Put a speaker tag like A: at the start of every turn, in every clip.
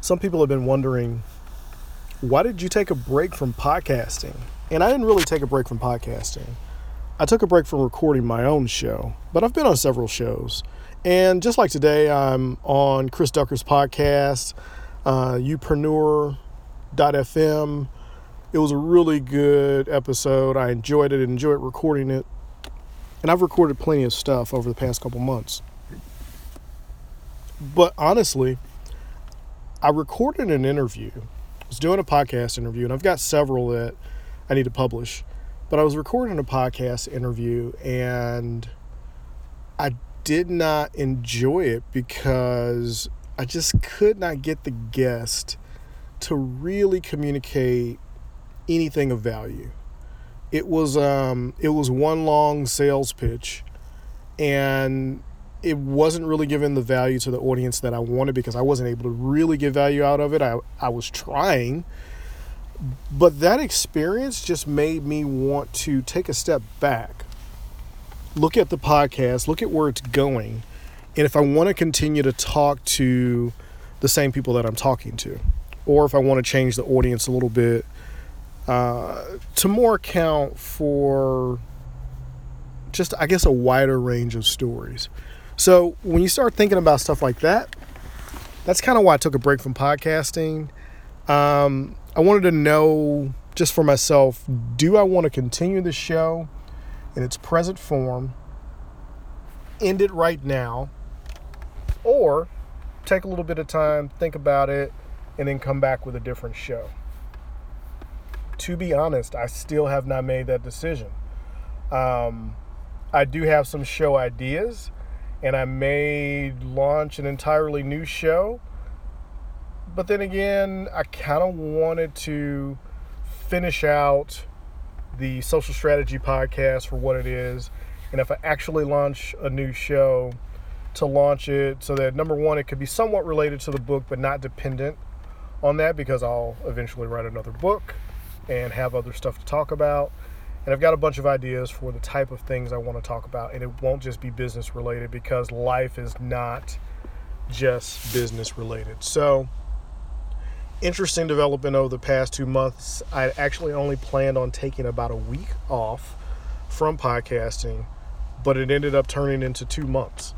A: some people have been wondering why did you take a break from podcasting? And I didn't really take a break from podcasting. I took a break from recording my own show, but I've been on several shows. And just like today, I'm on Chris Ducker's podcast, uh, Youpreneur.fm. It was a really good episode. I enjoyed it, enjoyed recording it. And I've recorded plenty of stuff over the past couple months. But honestly, I recorded an interview. I was doing a podcast interview, and I've got several that I need to publish. But I was recording a podcast interview, and I did not enjoy it because I just could not get the guest to really communicate anything of value. It was um, it was one long sales pitch, and it wasn't really giving the value to the audience that I wanted because I wasn't able to really get value out of it. I, I was trying, but that experience just made me want to take a step back, look at the podcast, look at where it's going, and if I want to continue to talk to the same people that I'm talking to, or if I want to change the audience a little bit uh, to more account for just, I guess, a wider range of stories. So when you start thinking about stuff like that, that's kind of why I took a break from podcasting. Um, I wanted to know just for myself do I want to continue the show in its present form, end it right now, or take a little bit of time, think about it, and then come back with a different show? To be honest, I still have not made that decision. Um, I do have some show ideas and I may launch an entirely new show. But then again, I kind of wanted to finish out the social strategy podcast for what it is. And if I actually launch a new show, to launch it so that number one, it could be somewhat related to the book, but not dependent on that because I'll eventually write another book and have other stuff to talk about. And I've got a bunch of ideas for the type of things I want to talk about. And it won't just be business related because life is not just business related. So, interesting development over the past two months. I actually only planned on taking about a week off from podcasting, but it ended up turning into two months.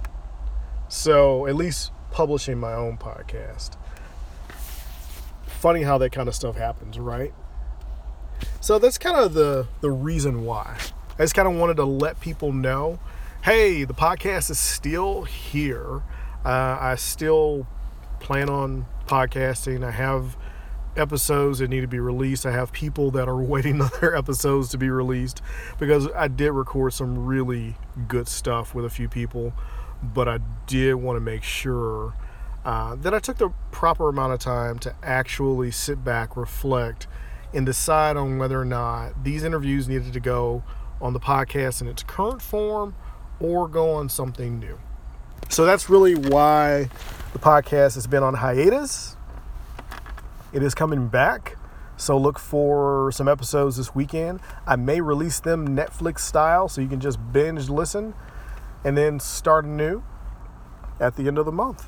A: So, at least publishing my own podcast. Funny how that kind of stuff happens, right? So that's kind of the the reason why. I just kind of wanted to let people know, hey, the podcast is still here. Uh, I still plan on podcasting. I have episodes that need to be released. I have people that are waiting on their episodes to be released because I did record some really good stuff with a few people, but I did want to make sure uh, that I took the proper amount of time to actually sit back, reflect, and decide on whether or not these interviews needed to go on the podcast in its current form or go on something new. So that's really why the podcast has been on hiatus. It is coming back. So look for some episodes this weekend. I may release them Netflix style so you can just binge listen and then start anew at the end of the month.